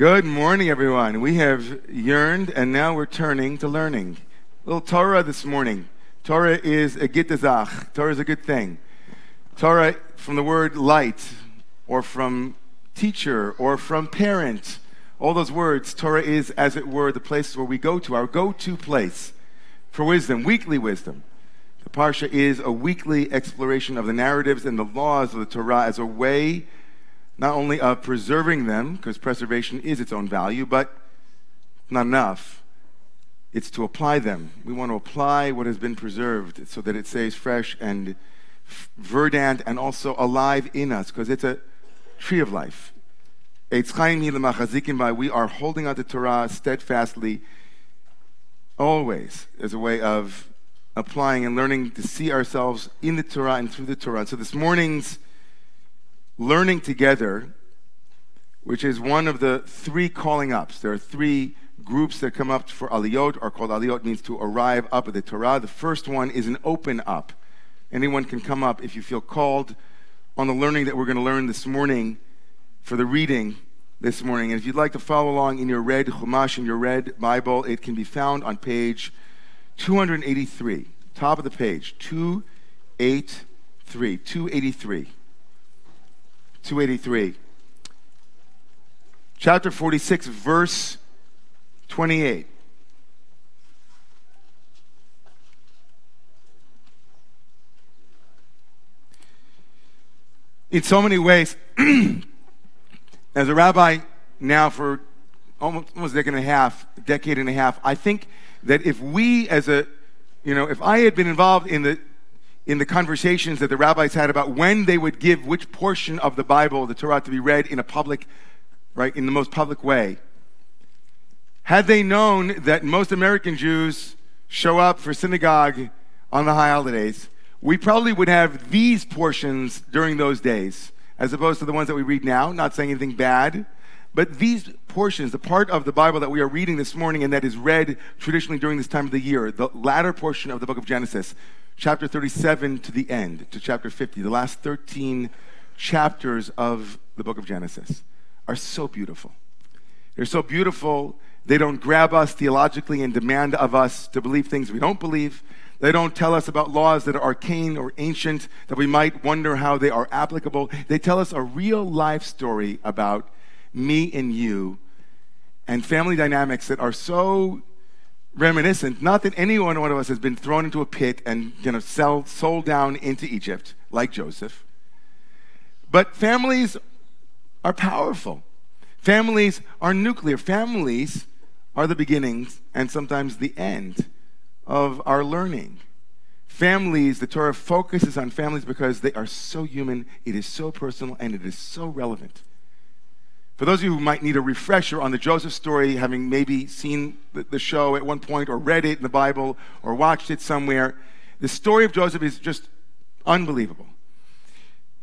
Good morning, everyone. We have yearned and now we're turning to learning. A little Torah this morning. Torah is a gittazach. Torah is a good thing. Torah from the word light, or from teacher, or from parent. All those words, Torah is, as it were, the place where we go to, our go to place for wisdom, weekly wisdom. The Parsha is a weekly exploration of the narratives and the laws of the Torah as a way not only of preserving them, because preservation is its own value, but not enough. It's to apply them. We want to apply what has been preserved so that it stays fresh and verdant and also alive in us, because it's a tree of life. We are holding on to Torah steadfastly, always, as a way of applying and learning to see ourselves in the Torah and through the Torah. So this morning's learning together, which is one of the three calling ups. There are three groups that come up for aliyot, are called aliyot, means to arrive up at the Torah. The first one is an open up. Anyone can come up if you feel called on the learning that we're going to learn this morning for the reading this morning. And if you'd like to follow along in your red Chumash, in your red Bible, it can be found on page 283, top of the page, 283, 283. 283. Chapter 46, verse 28. In so many ways, as a rabbi now for almost, almost a decade and a half, decade and a half, I think that if we as a, you know, if I had been involved in the in the conversations that the rabbis had about when they would give which portion of the Bible, the Torah, to be read in a public, right, in the most public way. Had they known that most American Jews show up for synagogue on the high holidays, we probably would have these portions during those days, as opposed to the ones that we read now, not saying anything bad. But these portions, the part of the Bible that we are reading this morning and that is read traditionally during this time of the year, the latter portion of the book of Genesis, chapter 37 to the end, to chapter 50, the last 13 chapters of the book of Genesis are so beautiful. They're so beautiful, they don't grab us theologically and demand of us to believe things we don't believe. They don't tell us about laws that are arcane or ancient that we might wonder how they are applicable. They tell us a real life story about me and you and family dynamics that are so reminiscent, not that any one of us has been thrown into a pit and you know, sell, sold down into Egypt like Joseph. But families are powerful. Families are nuclear. Families are the beginnings and sometimes the end of our learning. Families, the Torah focuses on families because they are so human, it is so personal, and it is so relevant. For those of you who might need a refresher on the Joseph story, having maybe seen the, show at one point or read it in the Bible or watched it somewhere, the story of Joseph is just unbelievable.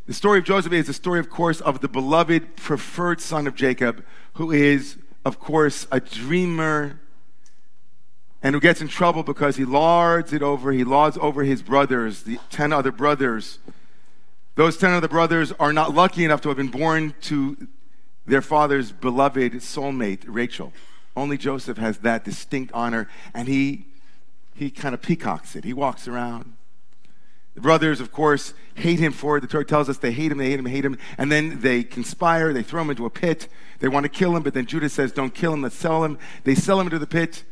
The story of Joseph is the story, of course, of the beloved, preferred son of Jacob, who is, of course, a dreamer and who gets in trouble because he lords it over, he lords over his brothers, the 10 other brothers. Those 10 other brothers are not lucky enough to have been born to their father's beloved soulmate, Rachel. Only Joseph has that distinct honor, and he, he kind of peacocks it. He walks around. The brothers, of course, hate him for it. The Torah tells us they hate him, they hate him, hate him. And then they conspire, they throw him into a pit. They want to kill him, but then Judah says, Don't kill him, let's sell him. They sell him into the pit.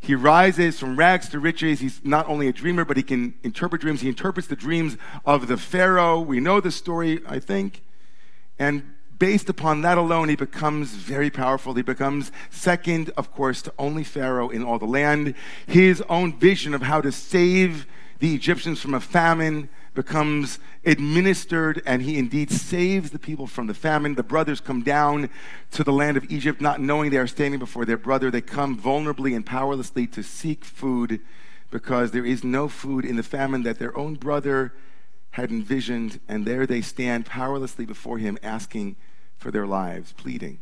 He rises from rags to riches. He's not only a dreamer, but he can interpret dreams. He interprets the dreams of the Pharaoh. We know the story, I think. And based upon that alone, he becomes very powerful. He becomes second, of course, to only Pharaoh in all the land. His own vision of how to save the Egyptians from a famine becomes administered, and he indeed saves the people from the famine. The brothers come down to the land of Egypt, not knowing they are standing before their brother. They come vulnerably and powerlessly to seek food because there is no food in the famine that their own brother had envisioned, and there they stand powerlessly before him, asking for their lives, pleading.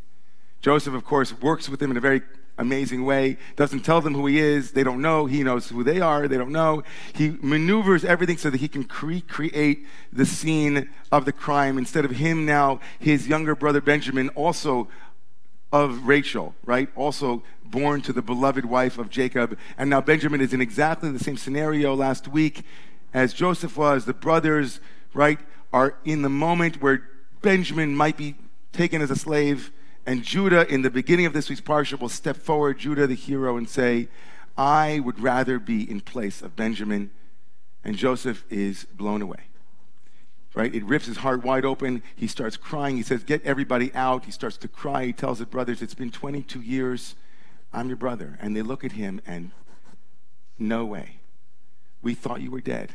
Joseph, of course, works with them in a very amazing way, doesn't tell them who he is. They don't know. He knows who they are. They don't know. He maneuvers everything so that he can recreate the scene of the crime. Instead of him now, his younger brother Benjamin also of Rachel, right? Also born to the beloved wife of Jacob. And now Benjamin is in exactly the same scenario last week as Joseph was. The brothers, right, are in the moment where Benjamin might be taken as a slave. And Judah, in the beginning of this week's parsha, will step forward, Judah the hero, and say, I would rather be in place of Benjamin. And Joseph is blown away right? It rips his heart wide open. He starts crying. He says, Get everybody out. He starts to cry. He tells his brothers, It's been 22 years. I'm your brother. And they look at him and, No way. We thought you were dead.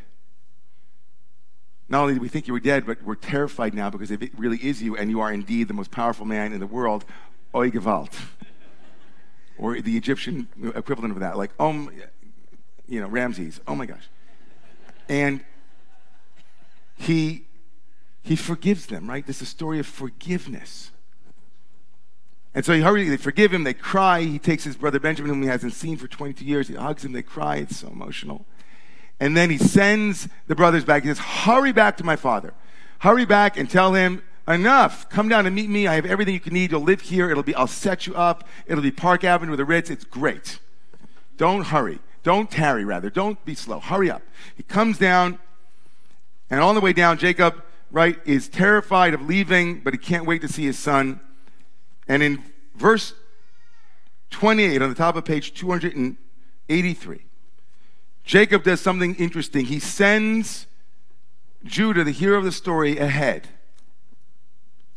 Not only do we think you were dead, but we're terrified now because if it really is you and you are indeed the most powerful man in the world, oi gewalt. or the Egyptian equivalent of that, like, oh, you know, Ramses. Oh my gosh. And he he forgives them, right? This is a story of forgiveness. And so he hurries, they forgive him, they cry. He takes his brother Benjamin, whom he hasn't seen for 22 years, he hugs him, they cry. It's so emotional. And then he sends the brothers back. He says, Hurry back to my father. Hurry back and tell him, Enough. Come down and meet me. I have everything you can need. You'll live here. It'll be, I'll set you up. It'll be Park Avenue with the Ritz. It's great. Don't hurry. Don't tarry, rather. Don't be slow. Hurry up. He comes down, and on the way down, Jacob right, is terrified of leaving, but he can't wait to see his son. And in verse 28 on the top of page 283, Jacob does something interesting. He sends Judah, the hero of the story, ahead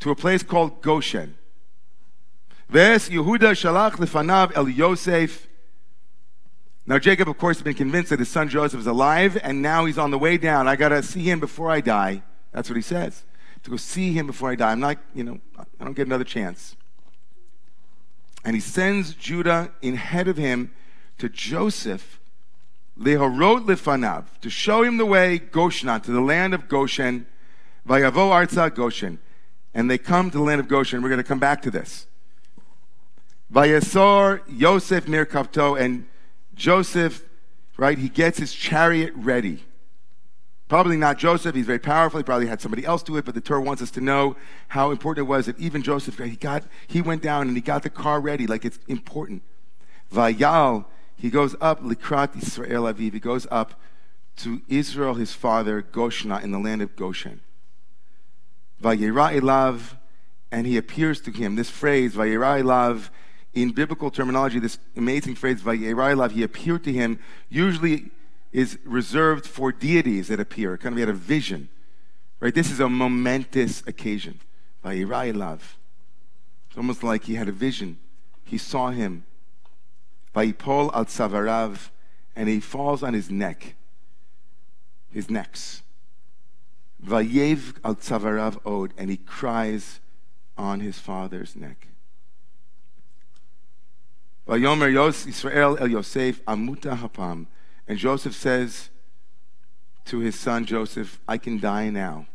to a place called Goshen. Ves Yehuda shalach lefanav el Yosef. Now, Jacob, of course, has been convinced that his son Joseph is alive, and now he's on the way down. I got to see him before I die. That's what he says. To go see him before I die. I'm not, you know, I don't get another chance. And he sends Judah in head of him to Joseph, Lehorot Lefanav, to show him the way, Goshen, to the land of Goshen, Vayavo Arza Goshen. And they come to the land of Goshen. We're going to come back to this. Vayasor Yosef Mir Kavto, and Joseph, right, he gets his chariot ready. Probably not Joseph. He's very powerful. He probably had somebody else do it, but the Torah wants us to know how important it was that even Joseph, he got, he went down and he got the car ready, like it's important. Vayal, he goes up, Likrat Israel Aviv, he goes up to Israel, his father, Goshna, in the land of Goshen. Vayera Elav, and he appears to him. This phrase, Vayera Elav, in biblical terminology, this amazing phrase, Vayera Elav, he appeared to him, usually is reserved for deities that appear. Kind of he had a vision. Right? This is a momentous occasion. Vayera Elav. It's almost like he had a vision. He saw him. Vayipol al tzavarav, and he falls on his neck, his necks. Vayev al tzavarav od, and he cries on his father's neck. Vayomer Yos Israel el Yosef amuta hapam. And Joseph says to his son Joseph, I can die now.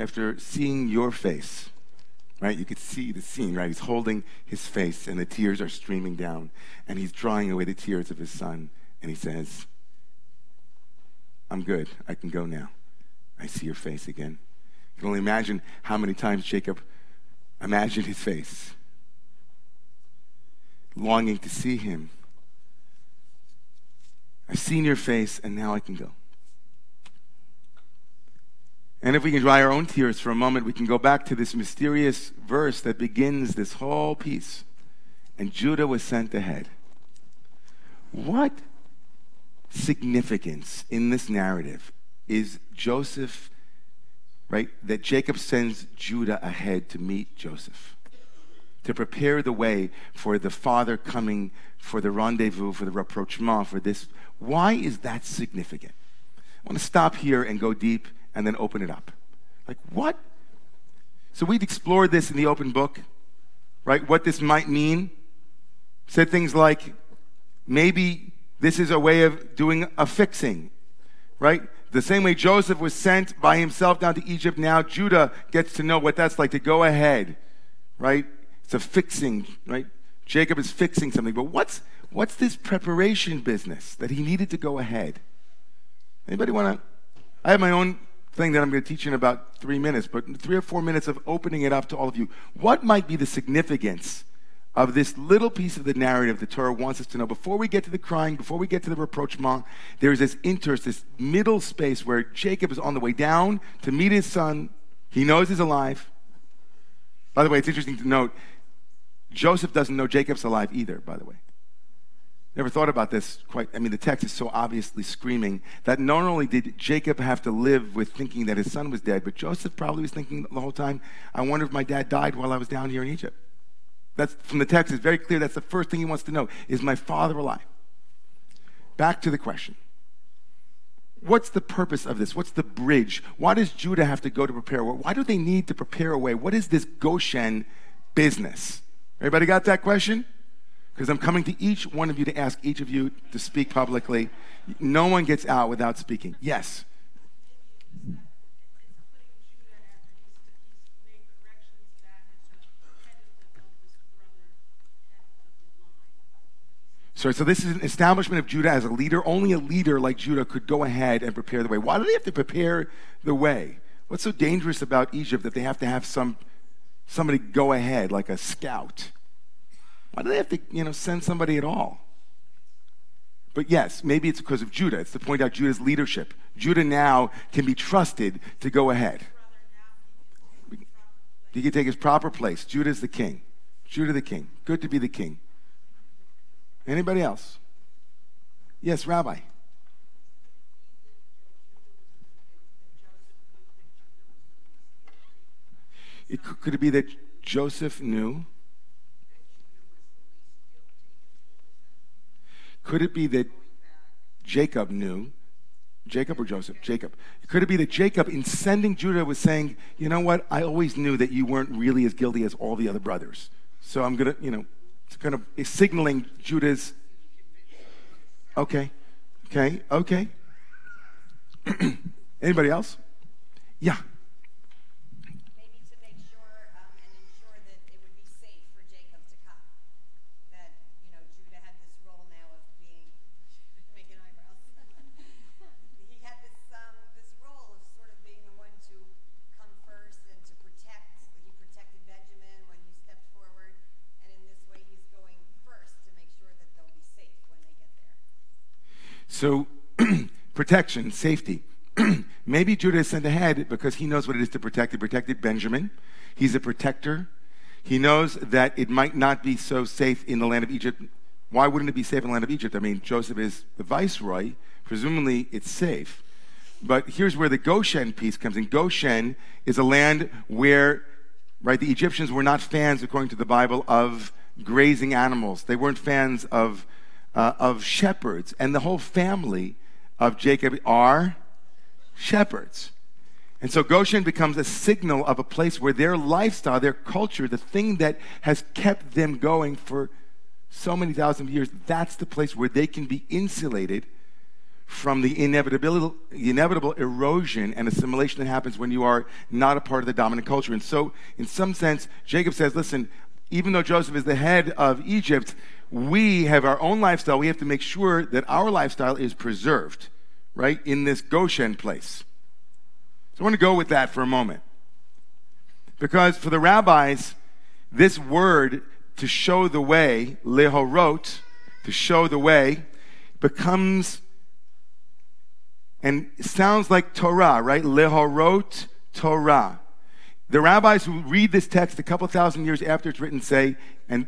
After seeing your face, right? You could see the scene, right? He's holding his face and the tears are streaming down and he's drying away the tears of his son. And he says, I'm good. I can go now. I see your face again. You can only imagine how many times Jacob imagined his face longing to see him. I've seen your face, and now I can go. And if we can dry our own tears for a moment, we can go back to this mysterious verse that begins this whole piece. And Judah was sent ahead. What significance in this narrative is Joseph, right? That Jacob sends Judah ahead to meet Joseph to prepare the way for the Father coming for the rendezvous, for the rapprochement, for this. Why is that significant? I want to stop here and go deep and then open it up. Like, what? So we'd explored this in the open book, right? What this might mean. Said things like, maybe this is a way of doing a fixing, right? The same way Joseph was sent by himself down to Egypt, now Judah gets to know what that's like to go ahead, right? It's a fixing, right? Jacob is fixing something. But what's, what's this preparation business that he needed to go ahead? Anybody want to? I have my own thing that I'm going to teach in about three minutes, but three or four minutes of opening it up to all of you. What might be the significance of this little piece of the narrative the Torah wants us to know? Before we get to the crying, before we get to the rapprochement, there's this interest, this middle space where Jacob is on the way down to meet his son. He knows he's alive. By the way, it's interesting to note Joseph doesn't know Jacob's alive either, by the way. Never thought about this quite. I mean, the text is so obviously screaming that not only did Jacob have to live with thinking that his son was dead, but Joseph probably was thinking the whole time, I wonder if my dad died while I was down here in Egypt. That's from the text, it's very clear that's the first thing he wants to know. Is my father alive? Back to the question. What's the purpose of this? What's the bridge? Why does Judah have to go to prepare? Why do they need to prepare a way? What is this Goshen business? Everybody got that question? Because I'm coming to each one of you to ask each of you to speak publicly. No one gets out without speaking. Yes. Sorry, so this is an establishment of Judah as a leader. Only a leader like Judah could go ahead and prepare the way. Why do they have to prepare the way? What's so dangerous about Egypt that they have to have some somebody go ahead like a scout? Why do they have to, you know, send somebody at all? But yes, maybe it's because of Judah. It's to point out Judah's leadership. Judah now can be trusted to go ahead. He can take his proper place. Judah's the king. Judah the king. Good to be the king. Anybody else? Yes, Rabbi. It, could it be that Joseph knew Could it be that Jacob knew? Jacob or Joseph? Jacob. Could it be that Jacob, in sending Judah, was saying, you know what? I always knew that you weren't really as guilty as all the other brothers. So I'm going to, you know, it's kind of signaling Judah's. Okay. Okay. Okay. Anybody else? Yeah. So, protection, safety. Maybe Judah sent ahead because he knows what it is to protect. He protected Benjamin. He's a protector. He knows that it might not be so safe in the land of Egypt. Why wouldn't it be safe in the land of Egypt? I mean, Joseph is the viceroy. Presumably, it's safe. But here's where the Goshen piece comes in. Goshen is a land where, right, the Egyptians were not fans, according to the Bible, of grazing animals. They weren't fans of uh, of shepherds, and the whole family of Jacob are shepherds. And so Goshen becomes a signal of a place where their lifestyle, their culture, the thing that has kept them going for so many thousand years, that's the place where they can be insulated from the inevitable, inevitable erosion and assimilation that happens when you are not a part of the dominant culture. And so, in some sense, Jacob says, listen, even though Joseph is the head of Egypt, we have our own lifestyle. We have to make sure that our lifestyle is preserved, right, in this Goshen place. So I want to go with that for a moment. Because for the rabbis, this word to show the way, lehorot, to show the way, becomes and sounds like Torah, right? Lehorot Torah. The rabbis who read this text a couple thousand years after it's written say, and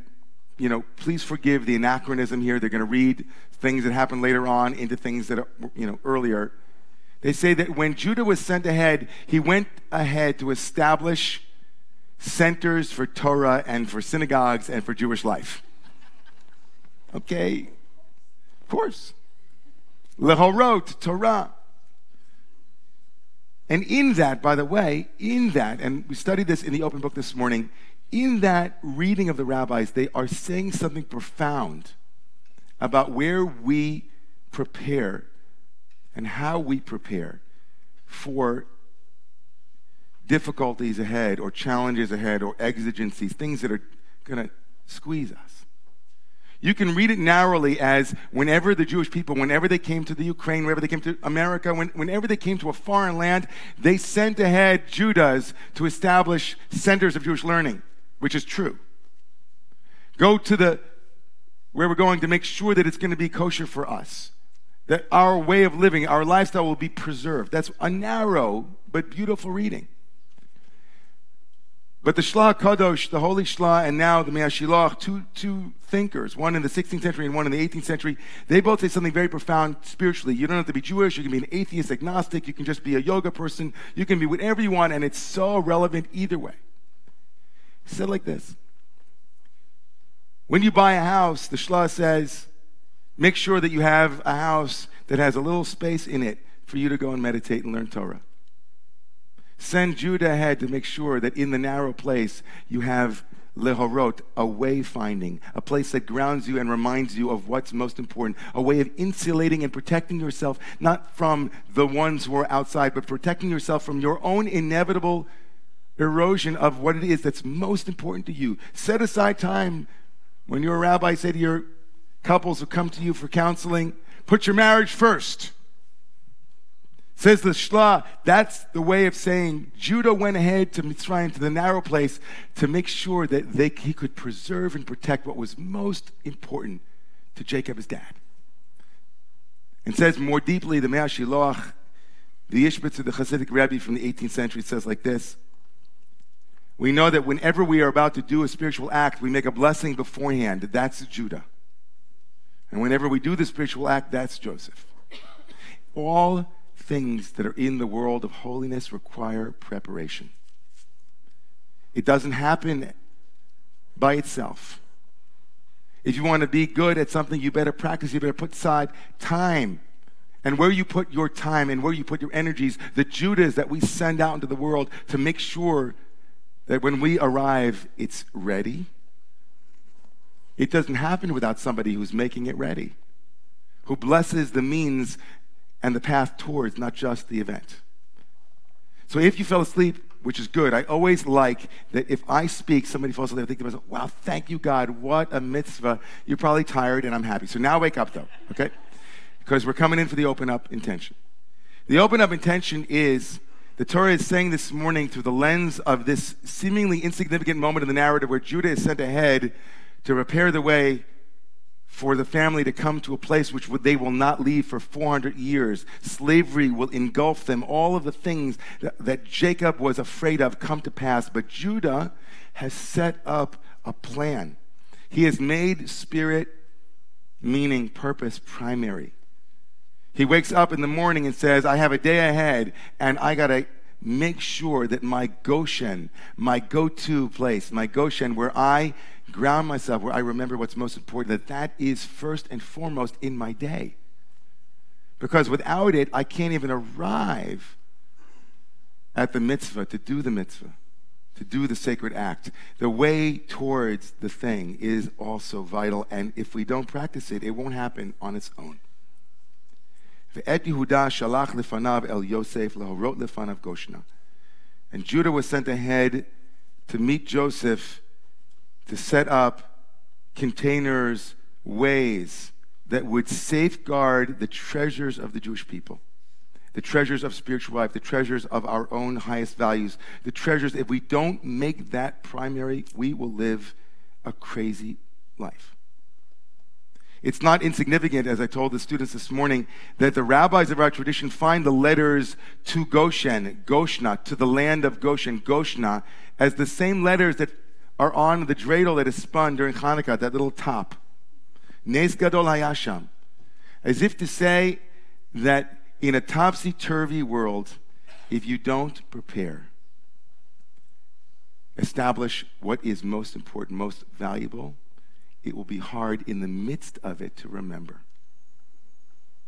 you know, please forgive the anachronism here. They're going to read things that happened later on into things that are, you know, earlier. They say that when Judah was sent ahead, he went ahead to establish centers for Torah and for synagogues and for Jewish life. Okay, of course. Lehorot, Torah. And in that, by the way, in that, and we studied this in the open book this morning, in that reading of the rabbis, they are saying something profound about where we prepare and how we prepare for difficulties ahead or challenges ahead or exigencies, things that are going to squeeze us. You can read it narrowly as whenever the Jewish people, whenever they came to the Ukraine, whenever they came to America, when, whenever they came to a foreign land, they sent ahead Judahs to establish centers of Jewish learning, which is true. Go to the where we're going to make sure that it's going to be kosher for us, that our way of living, our lifestyle will be preserved. That's a narrow but beautiful reading. But the Shla Kadosh, the Holy Shla, and now the Mea Shiloach, two, two thinkers, one in the 16th century and one in the 18th century, they both say something very profound spiritually. You don't have to be Jewish, you can be an atheist, agnostic, you can just be a yoga person, you can be whatever you want, and it's so relevant either way. Said like this When you buy a house, the Shla says, make sure that you have a house that has a little space in it for you to go and meditate and learn Torah. Send Judah ahead to make sure that in the narrow place you have lehorot, a wayfinding, a place that grounds you and reminds you of what's most important, a way of insulating and protecting yourself, not from the ones who are outside, but protecting yourself from your own inevitable erosion of what it is that's most important to you. Set aside time when you're a rabbi, say to your couples who come to you for counseling, put your marriage first. Says the Shla, that's the way of saying Judah went ahead to Mitzrayim, to the narrow place, to make sure that they, he could preserve and protect what was most important to Jacob, his dad. And says more deeply, the Mea Shiloach, the Ishbitz of the Hasidic Rebbe from the 18th century says like this. We know that whenever we are about to do a spiritual act, we make a blessing beforehand. That's Judah. And whenever we do the spiritual act, that's Joseph. All things that are in the world of holiness require preparation. It doesn't happen by itself. If you want to be good at something, you better practice, you better put aside time. And where you put your time and where you put your energies, the Judahs that we send out into the world to make sure that when we arrive, it's ready. It doesn't happen without somebody who's making it ready, who blesses the means and the path towards, not just the event. So if you fell asleep, which is good, I always like that if I speak, somebody falls asleep, I think to myself, wow, thank you, God. What a mitzvah. You're probably tired, and I'm happy. So now wake up, though, okay? Because we're coming in for the open up intention. The open up intention is the Torah is saying this morning through the lens of this seemingly insignificant moment in the narrative where Judah is sent ahead to prepare the way for the family to come to a place which they will not leave for 400 years. Slavery will engulf them. All of the things that, that Jacob was afraid of come to pass. But Judah has set up a plan. He has made spirit, meaning purpose, primary. He wakes up in the morning and says, I have a day ahead, and I got to make sure that my Goshen, my go to place, my Goshen, where I ground myself, where I remember what's most important, that that is first and foremost in my day. Because without it, I can't even arrive at the mitzvah, to do the mitzvah, to do the sacred act. The way towards the thing is also vital, and if we don't practice it, it won't happen on its own. And Judah was sent ahead to meet Joseph to set up containers, ways that would safeguard the treasures of the Jewish people, the treasures of spiritual life, the treasures of our own highest values, the treasures, if we don't make that primary, we will live a crazy life. It's not insignificant, as I told the students this morning, that the rabbis of our tradition find the letters to Goshen, Goshna, to the land of Goshen, Goshna, as the same letters that are on the dreidel that is spun during Hanukkah, that little top. Nes Gadol Haya Sham. As if to say that in a topsy turvy world, if you don't prepare, establish what is most important, most valuable, it will be hard in the midst of it to remember.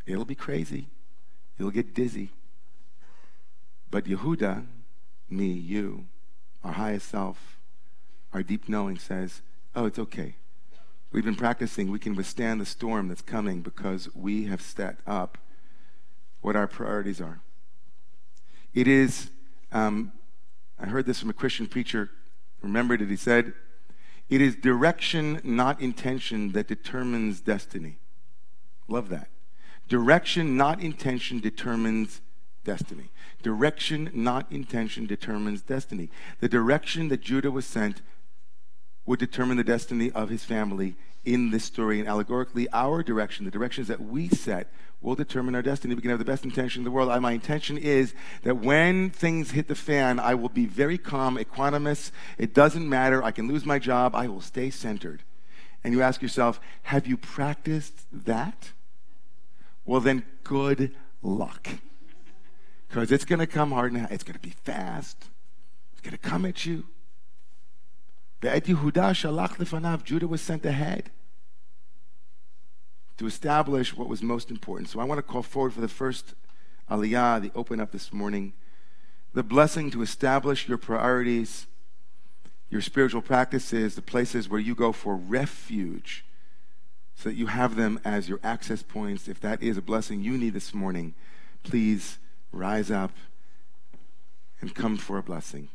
It'll be crazy. You'll get dizzy. But Yehuda, me, you, our highest self, our deep knowing says, oh, it's okay. We've been practicing. We can withstand the storm that's coming because we have set up what our priorities are. It is, um, I heard this from a Christian preacher, remembered it. He said, It is direction, not intention, that determines destiny. Love that. Direction, not intention, determines destiny. Direction, not intention, determines destiny. The direction that Judah was sent would determine the destiny of his family in this story. And allegorically, our direction, the directions that we set, will determine our destiny. We can have the best intention in the world. My intention is that when things hit the fan, I will be very calm, equanimous. It doesn't matter. I can lose my job. I will stay centered. And you ask yourself, have you practiced that? Well, then, good luck. Because it's going to come hard now. It's going to be fast. It's going to come at you. Judah was sent ahead to establish what was most important. So I want to call forward for the first aliyah, the open up this morning, the blessing to establish your priorities, your spiritual practices, the places where you go for refuge, so that you have them as your access points. If that is a blessing you need this morning, please rise up and come for a blessing.